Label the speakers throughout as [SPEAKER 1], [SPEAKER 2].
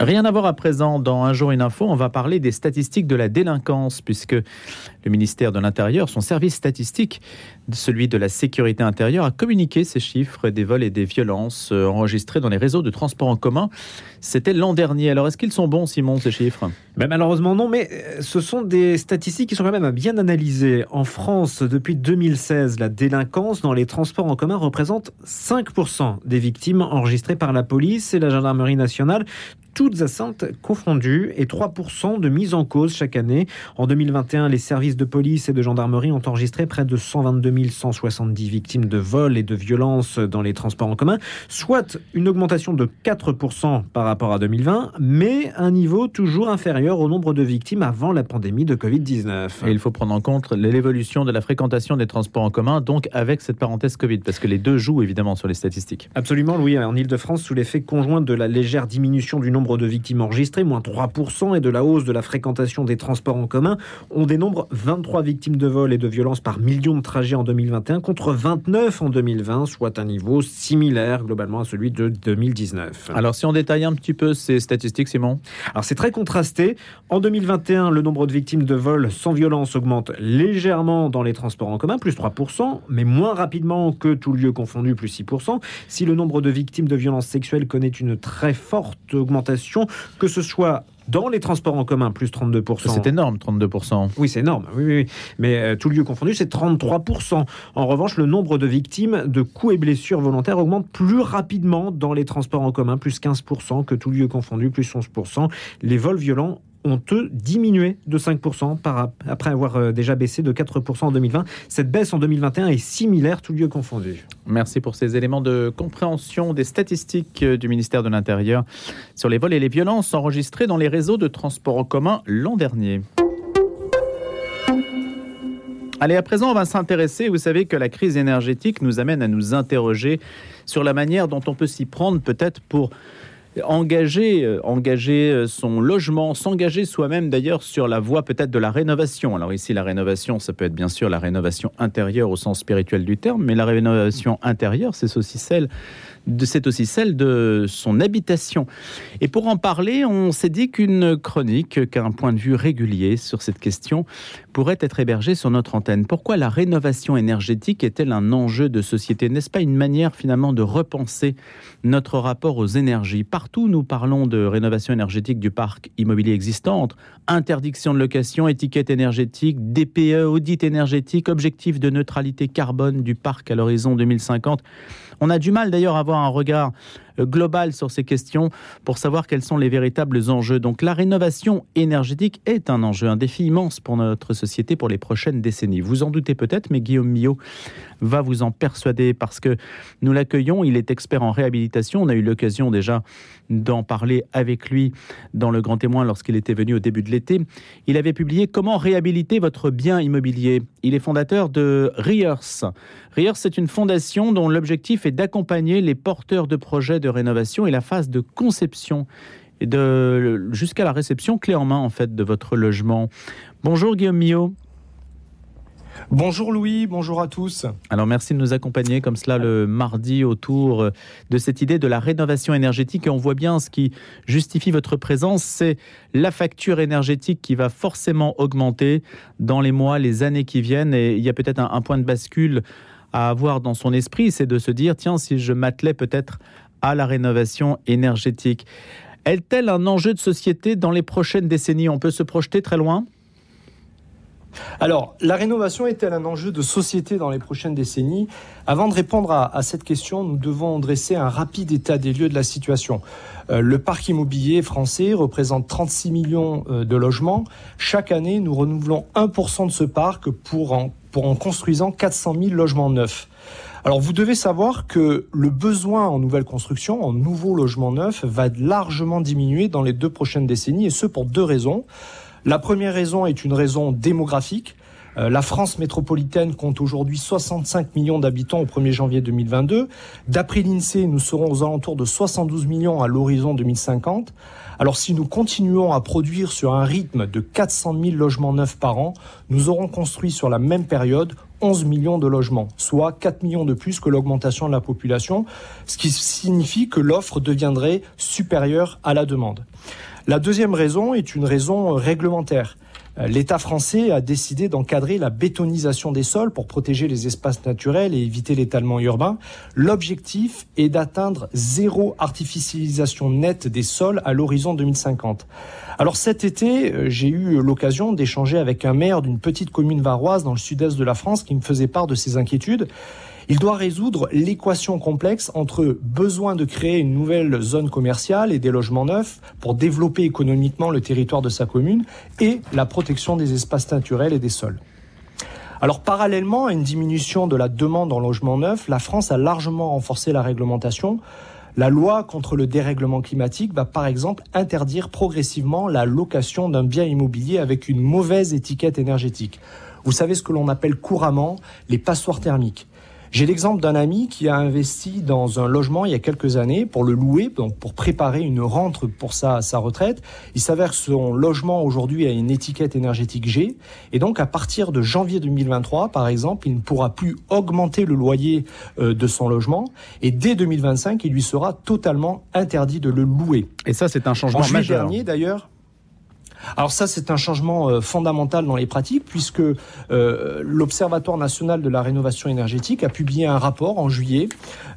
[SPEAKER 1] Rien à voir à présent dans Un jour une info, on va parler des statistiques de la délinquance puisque le ministère de l'Intérieur, son service statistique, celui de la sécurité intérieure, a communiqué ces chiffres des vols et des violences euh, enregistrés dans les réseaux de transport en commun. C'était l'an dernier. Alors est-ce qu'ils sont bons Simon ces chiffres?
[SPEAKER 2] Ben Malheureusement non, mais euh, ce sont des statistiques qui sont quand même bien analysées. En France, depuis 2016, la délinquance dans les transports en commun représente 5% des victimes enregistrées par la police et la gendarmerie nationale toutes atteintes confondues et 3% de mise en cause chaque année. En 2021, les services de police et de gendarmerie ont enregistré près de 122 170 victimes de vols et de violences dans les transports en commun, soit une augmentation de 4% par rapport à 2020, mais un niveau toujours inférieur au nombre de victimes avant la pandémie de Covid-19.
[SPEAKER 1] Et il faut prendre en compte l'évolution de la fréquentation des transports en commun, donc avec cette parenthèse Covid, parce que les deux jouent évidemment sur les statistiques.
[SPEAKER 2] Absolument, Louis. En Ile-de-France, sous l'effet conjoint de la légère diminution du nombre nombre de victimes enregistrées, moins 3%, et de la hausse de la fréquentation des transports en commun, on dénombre 23 victimes de vol et de violence par million de trajets en 2021 contre 29 en 2020, soit un niveau similaire globalement à celui de 2019.
[SPEAKER 1] Alors si on détaille un petit peu ces statistiques, Simon?
[SPEAKER 2] Alors c'est très contrasté. En 2021, le nombre de victimes de vol sans violence augmente légèrement dans les transports en commun, plus 3%, mais moins rapidement que tout lieu confondu, plus 6%. Si le nombre de victimes de violences sexuelles connaît une très forte augmentation, que ce soit dans les transports en commun, plus 32%.
[SPEAKER 1] C'est énorme, 32%.
[SPEAKER 2] Oui, c'est énorme. Oui, oui, Mais euh, tout lieu confondu, c'est 33%. En revanche, le nombre de victimes de coups et blessures volontaires augmente plus rapidement dans les transports en commun, plus 15%, que tout lieu confondu, plus 11%. Les vols violents ont eux diminué de 5% par, après avoir euh, déjà baissé de 4% en 2020. Cette baisse en 2021 est similaire, tout lieu confondu.
[SPEAKER 1] Merci pour ces éléments de compréhension des statistiques euh, du ministère de l'Intérieur sur les vols et les violences enregistrées dans les réseaux de transport en commun l'an dernier. Allez, à présent, on va s'intéresser. Vous savez que la crise énergétique nous amène à nous interroger sur la manière dont on peut s'y prendre peut-être pour engager, euh, engager euh, son logement, s'engager soi-même d'ailleurs sur la voie peut-être de la rénovation. Alors ici, la rénovation, ça peut être bien sûr la rénovation intérieure au sens spirituel du terme, mais la rénovation intérieure, c'est aussi celle c'est aussi celle de son habitation. Et pour en parler, on s'est dit qu'une chronique, qu'un point de vue régulier sur cette question pourrait être hébergé sur notre antenne. Pourquoi la rénovation énergétique est-elle un enjeu de société? N'est-ce pas une manière finalement de repenser notre rapport aux énergies? Partout, nous parlons de rénovation énergétique du parc immobilier existant, interdiction de location, étiquette énergétique, DPE, audit énergétique, objectif de neutralité carbone du parc à l'horizon 2050. On a du mal d'ailleurs à avoir un regard euh, global sur ces questions pour savoir quels sont les véritables enjeux. Donc la rénovation énergétique est un enjeu, un défi immense pour notre société pour les prochaines décennies. Vous en doutez peut-être, mais Guillaume Millot va vous en persuader parce que nous l'accueillons, il est expert en réhabilitation. On a eu l'occasion déjà d'en parler avec lui dans le Grand Témoin lorsqu'il était venu au début de l'été. Il avait publié Comment réhabiliter votre bien immobilier. Il est fondateur de RIERS. RIERS, c'est une fondation dont l'objectif est d'accompagner les porteurs de projets de rénovation et la phase de conception et de jusqu'à la réception clé en main en fait de votre logement. Bonjour Guillaume Millot.
[SPEAKER 3] Bonjour Louis, bonjour à tous.
[SPEAKER 1] Alors merci de nous accompagner comme cela le mardi autour de cette idée de la rénovation énergétique et on voit bien ce qui justifie votre présence, c'est la facture énergétique qui va forcément augmenter dans les mois, les années qui viennent et il y a peut-être un, point de bascule à avoir dans son esprit, c'est de se dire tiens si je m'attelais peut-être à la rénovation énergétique. Est-elle un enjeu de société dans les prochaines décennies? On peut se projeter très loin?
[SPEAKER 3] Alors, la rénovation est-elle un enjeu de société dans les prochaines décennies? Avant de répondre à, cette question, nous devons dresser un rapide état des lieux de la situation. Euh, le parc immobilier français représente 36 millions euh, de logements. Chaque année, nous renouvelons 1% de ce parc pour en, pour en construisant 400 000 logements neufs. Alors vous devez savoir que le besoin en nouvelle construction, en nouveaux logements neufs, va largement diminuer dans les deux prochaines décennies, et ce pour deux raisons. La première raison est une raison démographique. Euh, la France métropolitaine compte aujourd'hui 65 millions d'habitants au 1er janvier 2022. D'après l'INSEE, nous serons aux alentours de 72 millions à l'horizon 2050. Alors si nous continuons à produire sur un rythme de 400 000 logements neufs par an, nous aurons construit sur la même période 11 millions de logements, soit 4 millions de plus que l'augmentation de la population, ce qui signifie que l'offre deviendrait supérieure à la demande. La deuxième raison est une raison réglementaire. Euh, L'État français a décidé d'encadrer la bétonisation des sols pour protéger les espaces naturels et éviter l'étalement urbain. L'objectif est d'atteindre zéro artificialisation nette des sols à l'horizon 2050. Alors cet été, euh, j'ai eu l'occasion d'échanger avec un maire d'une petite commune varoise dans le sud-est de la France qui me faisait part de ses inquiétudes. Il doit résoudre l'équation complexe entre besoin de créer une nouvelle zone commerciale et des logements neufs pour développer économiquement le territoire de sa commune et la protection des espaces naturels et des sols. Alors parallèlement à une diminution de la demande en logements neufs, la France a largement renforcé la réglementation. La loi contre le dérèglement climatique va par exemple interdire progressivement la location d'un bien immobilier avec une mauvaise étiquette énergétique. Vous savez ce que l'on appelle couramment les passoires thermiques. J'ai l'exemple d'un ami qui a investi dans un logement il y a quelques années pour le louer, donc pour préparer une rente pour sa, sa retraite. Il s'avère que son logement aujourd'hui a une étiquette énergétique G. Et donc, à partir de janvier 2023, par exemple, il ne pourra plus augmenter le loyer euh, de son logement. Et dès 2025, il lui sera totalement interdit de le louer.
[SPEAKER 1] Et ça, c'est un changement
[SPEAKER 3] en juillet
[SPEAKER 1] majeur.
[SPEAKER 3] dernier, d'ailleurs, alors ça, c'est un changement euh, fondamental dans les pratiques, puisque euh, l'Observatoire national de la rénovation énergétique a publié un rapport en juillet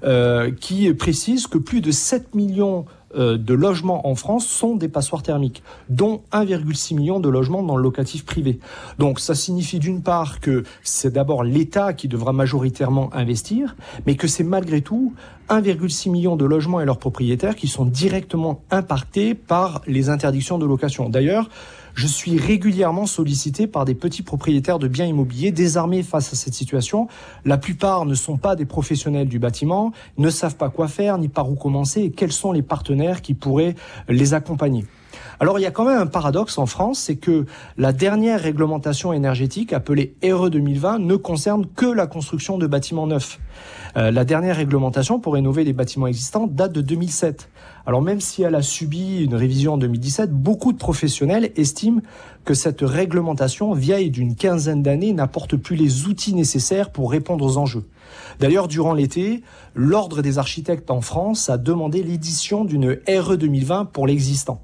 [SPEAKER 3] euh, qui précise que plus de 7 millions de logements en France sont des passoires thermiques, dont 1,6 million de logements dans le locatif privé. Donc ça signifie d'une part que c'est d'abord l'État qui devra majoritairement investir, mais que c'est malgré tout 1,6 million de logements et leurs propriétaires qui sont directement impactés par les interdictions de location. D'ailleurs, je suis régulièrement sollicité par des petits propriétaires de biens immobiliers désarmés face à cette situation. La plupart ne sont pas des professionnels du bâtiment, ne savent pas quoi faire, ni par où commencer, et quels sont les partenaires qui pourraient les accompagner. Alors il y a quand même un paradoxe en France, c'est que la dernière réglementation énergétique, appelée RE 2020, ne concerne que la construction de bâtiments neufs. Euh, la dernière réglementation pour rénover les bâtiments existants date de 2007. Alors même si elle a subi une révision en 2017, beaucoup de professionnels estiment que cette réglementation vieille d'une quinzaine d'années n'apporte plus les outils nécessaires pour répondre aux enjeux. D'ailleurs, durant l'été, l'Ordre des architectes en France a demandé l'édition d'une RE 2020 pour l'existant.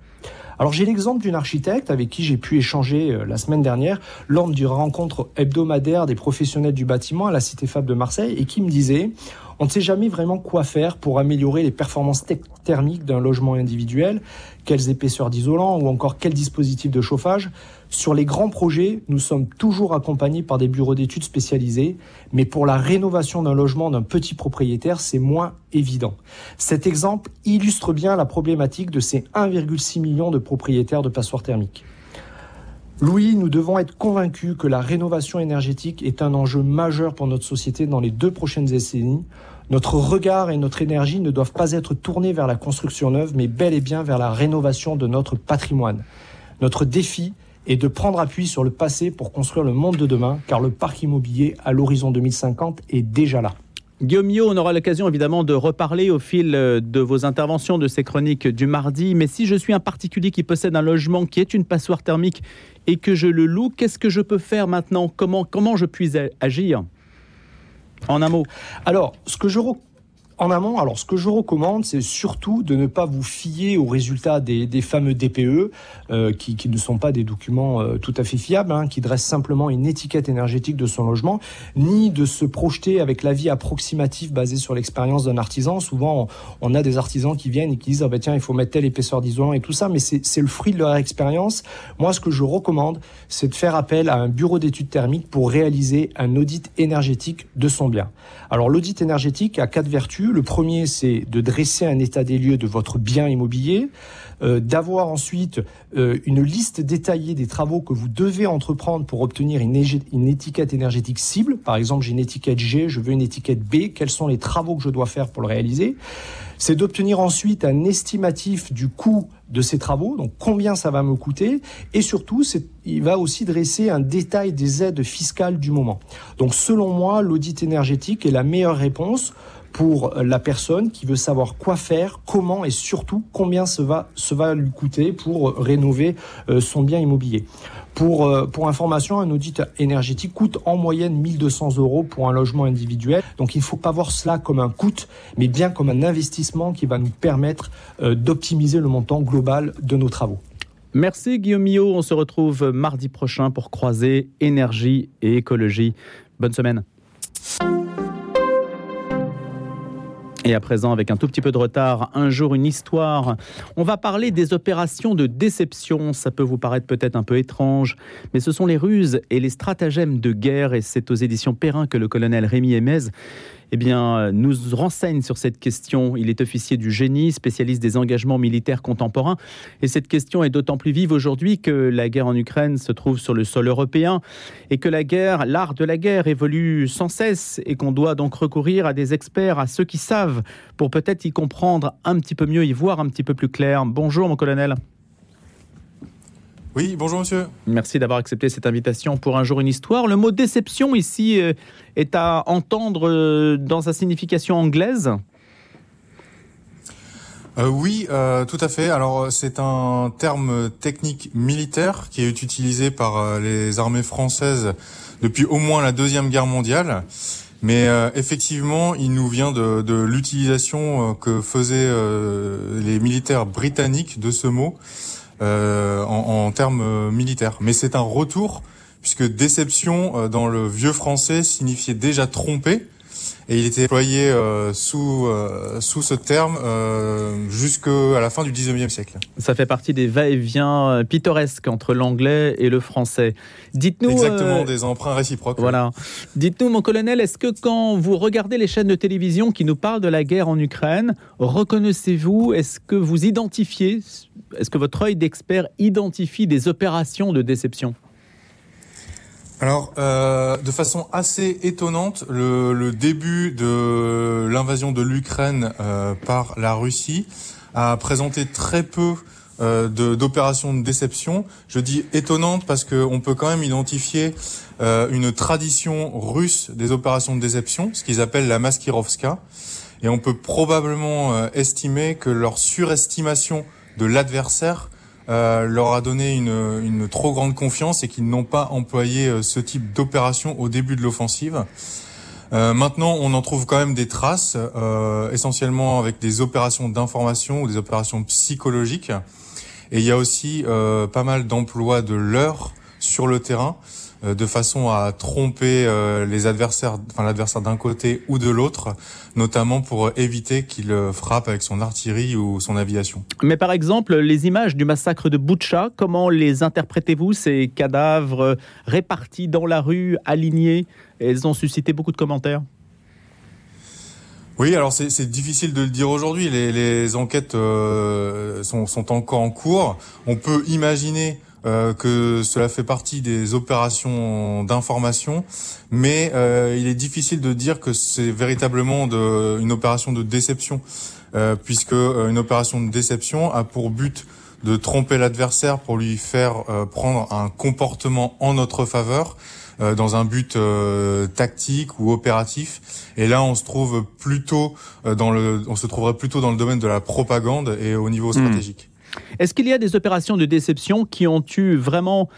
[SPEAKER 3] Alors j'ai l'exemple d'une architecte avec qui j'ai pu échanger euh, la semaine dernière lors d'une rencontre hebdomadaire des professionnels du bâtiment à la Cité Fab de Marseille et qui me disait on ne sait jamais vraiment quoi faire pour améliorer les performances thermiques d'un logement individuel, quelles épaisseurs d'isolant ou encore quel dispositif de chauffage. Sur les grands projets, nous sommes toujours accompagnés par des bureaux d'études spécialisés, mais pour la rénovation d'un logement d'un petit propriétaire, c'est moins évident. Cet exemple illustre bien la problématique de ces 1,6 million de propriétaires de passoires thermiques. Louis, nous devons être convaincus que la rénovation énergétique est un enjeu majeur pour notre société dans les deux prochaines décennies. Notre regard et notre énergie ne doivent pas être tournés vers la construction neuve, mais bel et bien vers la rénovation de notre patrimoine. Notre défi est de prendre appui sur le passé pour construire le monde de demain, car le parc immobilier à l'horizon 2050 est déjà là.
[SPEAKER 1] Guillaume Millot, on aura l'occasion évidemment de reparler au fil euh, de vos interventions de ces chroniques du mardi. Mais si je suis un particulier qui possède un logement qui est une passoire thermique et que je le loue, qu'est-ce que je peux faire maintenant? Comment, comment je puis agir? En un mot.
[SPEAKER 3] Alors, ce que je en amont, alors ce que je recommande, c'est surtout de ne pas vous fier aux résultats des, fameux DPE, euh, qui, qui, ne sont pas des documents euh, tout à fait fiables, hein, qui dressent simplement une étiquette énergétique de son logement, ni de se projeter avec l'avis approximatif basé sur l'expérience d'un artisan. Souvent, on, on, a des artisans qui viennent et qui disent ah ben tiens, il faut mettre telle épaisseur d'isolant et tout ça, mais c'est le fruit de leur expérience. Moi, ce que je recommande, c'est de faire appel à un bureau d'études thermiques pour réaliser un audit énergétique de son bien. Alors, l'audit énergétique a quatre vertus. Le premier, c'est de dresser un état des lieux de votre bien immobilier, euh, d'avoir ensuite euh, une liste détaillée des travaux que vous devez entreprendre pour obtenir une, une étiquette énergétique cible. Par exemple, j'ai une étiquette G, je veux une étiquette B. Quels sont les travaux que je dois faire pour le réaliser? C'est d'obtenir ensuite un estimatif du coût de ces travaux, donc combien ça va me coûter, et surtout, il va aussi dresser un détail des aides fiscales du moment. Donc selon moi, l'audit énergétique est la meilleure réponse pour la personne qui veut savoir quoi faire, comment et surtout combien ça va, va lui coûter pour rénover son bien immobilier. Pour, euh, pour information, un audit énergétique coûte en moyenne 1200 euros pour un logement individuel. Donc il ne faut pas voir cela comme un coût, mais bien comme un investissement qui va nous permettre euh, d'optimiser le montant global de nos travaux.
[SPEAKER 1] Merci Guillaume Millot. On se retrouve mardi prochain pour croiser énergie et écologie. Bonne semaine. Et à présent, avec un tout petit peu de retard, un jour une histoire. On va parler des opérations de déception. Ça peut vous paraître peut-être un peu étrange, mais ce sont les ruses et les stratagèmes de guerre. Et c'est aux éditions Perrin que le colonel Rémi Aimez eh bien, nous renseigne sur cette question. Il est officier du génie, spécialiste des engagements militaires contemporains. Et cette question est d'autant plus vive aujourd'hui que la guerre en Ukraine se trouve sur le sol européen et que la guerre, l'art de la guerre évolue sans cesse et qu'on doit donc recourir à des experts, à ceux qui savent, pour peut-être y comprendre un petit peu mieux, y voir un petit peu plus clair. Bonjour, mon colonel.
[SPEAKER 4] Oui, bonjour monsieur.
[SPEAKER 1] Merci d'avoir accepté cette invitation pour un jour une histoire. Le mot déception ici euh, est à entendre euh, dans sa signification anglaise.
[SPEAKER 4] Euh, oui, tout à fait. Alors c'est un terme technique militaire qui est utilisé par les armées françaises depuis au moins la deuxième guerre mondiale. Mais effectivement, il nous vient de, de l'utilisation que faisaient les militaires britanniques de ce mot euh, en, en, termes euh, militaires. Mais c'est un retour puisque déception euh, dans le vieux français signifiait déjà tromper et il était employé euh, sous euh, sous ce terme euh, jusqu'à la fin du 19e siècle.
[SPEAKER 1] Ça fait partie des va-et-vient pittoresques entre l'anglais et le français.
[SPEAKER 4] Dites-nous exactement des emprunts réciproques.
[SPEAKER 1] Voilà. Dites-nous, mon colonel, est-ce que quand vous regardez les chaînes de télévision qui nous parlent de la guerre en Ukraine, reconnaissez-vous, est-ce que vous identifiez, est-ce que votre œil d'expert identifie des opérations de déception?
[SPEAKER 4] Alors, euh, de façon assez étonnante, le, début de l'invasion de l'Ukraine euh, par la Russie a présenté très peu euh, d'opérations de, déception. Je dis étonnante parce qu'on peut quand même identifier euh, une tradition russe des opérations de déception, ce qu'ils appellent la maskirovska. Et on peut probablement estimer que leur surestimation de l'adversaire euh, leur a donné une, une, trop grande confiance et qu'ils n'ont pas employé euh, ce type d'opération au début de l'offensive. Euh, maintenant, on en trouve quand même des traces, euh, essentiellement avec des opérations d'information ou des opérations psychologiques. Et il y a aussi euh, pas mal d'emplois de l'heure sur le terrain. Euh, de façon à tromper euh, les adversaires, enfin l'adversaire d'un côté ou de l'autre, notamment pour éviter qu'il euh, frappe avec son artillerie ou son aviation.
[SPEAKER 1] Mais par exemple, les images du massacre de Boucha, comment les interprétez-vous Ces cadavres répartis dans la rue, alignés, elles ont suscité beaucoup de commentaires.
[SPEAKER 4] Oui, alors c'est difficile de le dire aujourd'hui. Les, les, enquêtes euh, sont, sont, encore en cours. On peut imaginer euh, que cela fait partie des opérations d'information, mais euh, il est difficile de dire que c'est véritablement de, une opération de déception, euh, puisque euh, une opération de déception a pour but de tromper l'adversaire pour lui faire euh, prendre un comportement en notre faveur dans un but tactique ou opératif. Et là, on se trouve plutôt dans le, on se trouverait plutôt dans le domaine de la propagande et au niveau hmm. stratégique.
[SPEAKER 1] Est-ce qu'il y a des opérations de déception qui ont eu vraiment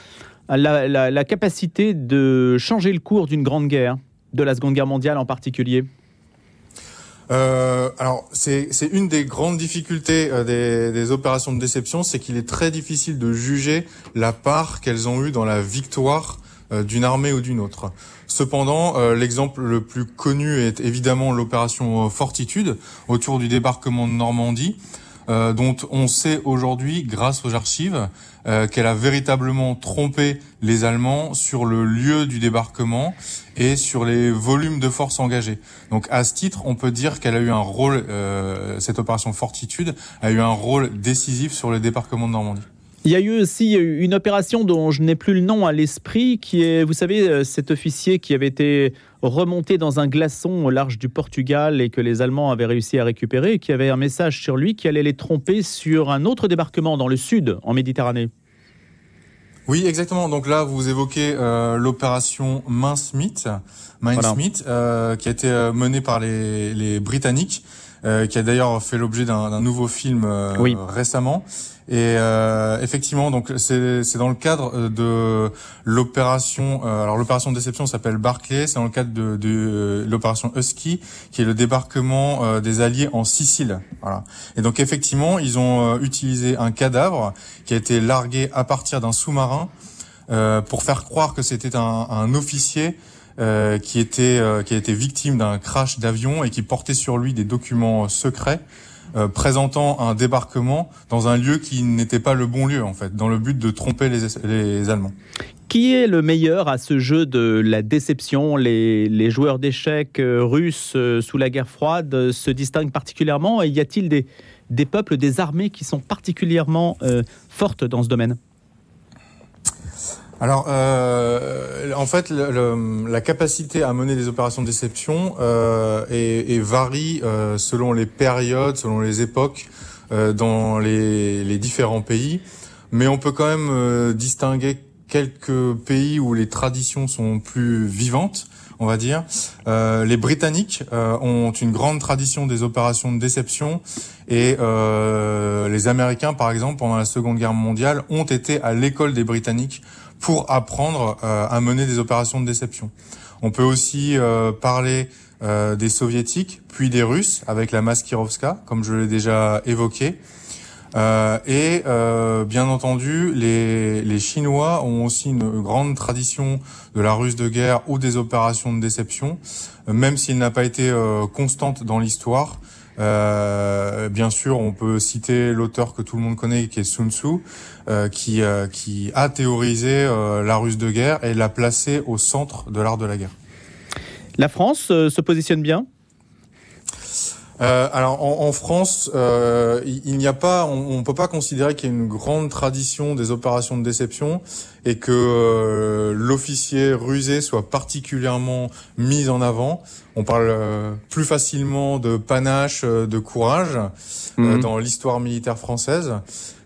[SPEAKER 1] la, capacité de changer le cours d'une grande guerre, de la Seconde Guerre mondiale en particulier?
[SPEAKER 4] Euh, alors, c'est une des grandes difficultés euh, des, opérations de déception, c'est qu'il est très difficile de juger la part qu'elles ont eue dans la victoire euh, d'une armée ou d'une autre. Cependant, l'exemple le plus connu est évidemment l'opération Fortitude autour du débarquement de Normandie, euh, dont on sait aujourd'hui, grâce aux archives, euh, qu'elle a véritablement trompé les Allemands sur le lieu du débarquement et sur les volumes de forces engagées. Donc à ce titre, on peut dire qu'elle a eu un rôle, euh, cette opération Fortitude a eu un rôle décisif sur le débarquement de Normandie.
[SPEAKER 1] Il y a eu aussi une opération dont je n'ai plus le nom à l'esprit, qui est, vous savez, euh, cet officier qui avait été remonté dans un glaçon au large du Portugal et que les Allemands avaient réussi à récupérer, et qui avait un message sur lui qui allait les tromper sur un autre débarquement dans le sud, en Méditerranée.
[SPEAKER 4] Oui, exactement. Donc là, vous évoquez euh, l'opération Mincemeat, euh, qui a été menée par les, les Britanniques, euh, qui a d'ailleurs fait l'objet d'un nouveau film
[SPEAKER 1] Oui.
[SPEAKER 4] récemment. Et euh, effectivement, donc c'est dans le cadre euh, de l'opération. euh, alors l'opération déception s'appelle Barclay. C'est dans le cadre de, de euh, l'opération Husky, qui est le débarquement euh, des Alliés en Sicile. Voilà. Et donc effectivement, ils ont euh, utilisé un cadavre qui a été largué à partir d'un sous-marin pour faire croire que c'était un, un officier qui était qui a été victime d'un crash d'avion et qui portait sur lui des documents secrets euh, présentant un débarquement dans un lieu qui n'était pas le bon lieu en fait, dans le but de tromper les, les Allemands.
[SPEAKER 1] Qui est le meilleur à ce jeu de la déception? Les, les joueurs d'échecs euh, russes euh, sous la guerre froide se distinguent particulièrement et y a-t-il des, des peuples, des armées qui sont particulièrement fortes dans ce domaine?
[SPEAKER 4] Alors, euh, en fait, le- la capacité à mener des opérations de déception euh, varie euh, selon les périodes, selon les époques euh, dans les, les différents pays. Mais on peut quand même euh, distinguer quelques pays où les traditions sont plus vivantes, on va dire. Euh, les Britanniques euh, ont une grande tradition des opérations de déception et euh, les Américains, par exemple, pendant la Seconde Guerre mondiale, ont été à l'école des Britanniques pour apprendre euh, à mener des opérations de déception. On peut aussi euh, parler euh, des soviétiques, puis des russes avec la Maskirovska, comme je l'ai déjà évoqué. Euh, et euh, bien entendu, les, les Chinois ont aussi une grande tradition de la ruse de guerre ou des opérations de déception, même s'il n'a pas été euh, constante dans l'histoire. Bien sûr, on peut citer l'auteur que tout le monde connaît, qui est Sun Tzu, qui, euh, qui a théorisé euh, la ruse de guerre et l'a placée au centre de l'art de la guerre.
[SPEAKER 1] La France euh, se positionne bien?
[SPEAKER 4] Euh, alors en, en France, euh, il, il n'y a pas, on, on peut pas considérer qu'il y ait une grande tradition des opérations de déception et que euh, l'officier rusé soit particulièrement mis en avant. On parle euh, plus facilement de panache, euh, de courage euh,
[SPEAKER 1] Mhm.
[SPEAKER 4] dans l'histoire militaire française.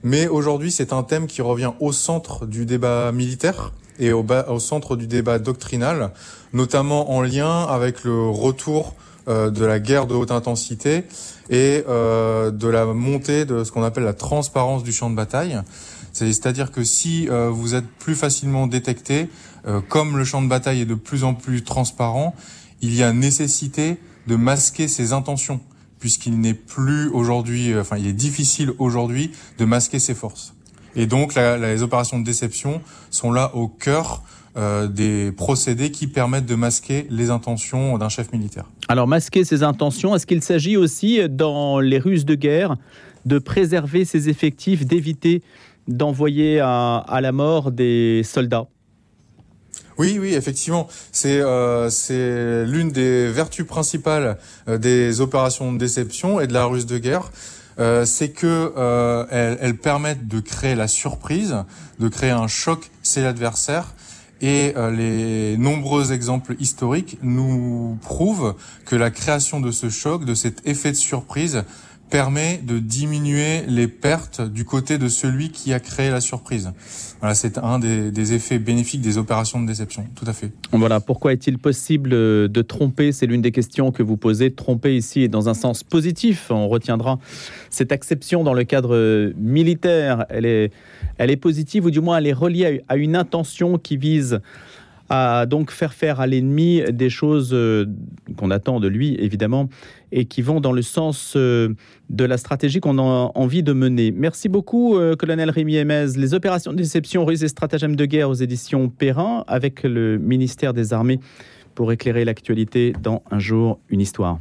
[SPEAKER 4] Mais aujourd'hui, c'est un thème qui revient au centre du débat militaire et au, bas- au centre du débat doctrinal, notamment en lien avec le retour euh, de la guerre de haute intensité et euh, de la montée de ce qu'on appelle la transparence du champ de bataille. C'est- C'est-à-dire que si euh, vous êtes plus facilement détecté, euh, comme le champ de bataille est de plus en plus transparent, il y a nécessité de masquer ses intentions, puisqu'il n'est plus aujourd'hui, euh, enfin il est difficile aujourd'hui de masquer ses forces. Et donc les opérations de déception sont là au cœur euh, des procédés qui permettent de masquer les intentions d'un chef militaire.
[SPEAKER 1] Alors, masquer ses intentions, est-ce qu'il s'agit aussi, dans les ruses de guerre, de préserver ses effectifs, d'éviter d'envoyer à la mort des soldats?
[SPEAKER 4] Oui, oui, effectivement, c'est euh, c'est l'une des vertus principales euh, des opérations de déception et de la ruse de guerre. Euh, c'est que euh, elles, elles permettent de créer la surprise, de créer un choc chez l'adversaire. Et euh, les nombreux exemples historiques nous prouvent que la création de ce choc, de cet effet de surprise, permet de diminuer les pertes du côté de celui qui a créé la surprise. Voilà, c'est un des, effets bénéfiques des opérations de déception, tout à fait.
[SPEAKER 1] Voilà, pourquoi est-il possible euh, de tromper? C'est l'une des questions que vous posez. Tromper ici est dans un sens positif. On retiendra cette acception dans le cadre euh, militaire. Elle est, elle est positive ou du moins elle est reliée à une intention qui vise à donc faire faire à l'ennemi des choses euh, qu'on attend de lui, évidemment, et qui vont dans le sens euh, de la stratégie qu'on a envie de mener. Merci beaucoup, euh, colonel Rémi Emez. Les opérations de déception, ruses et stratagèmes de guerre aux éditions Perrin, avec le ministère des Armées, pour éclairer l'actualité dans Un jour, une histoire.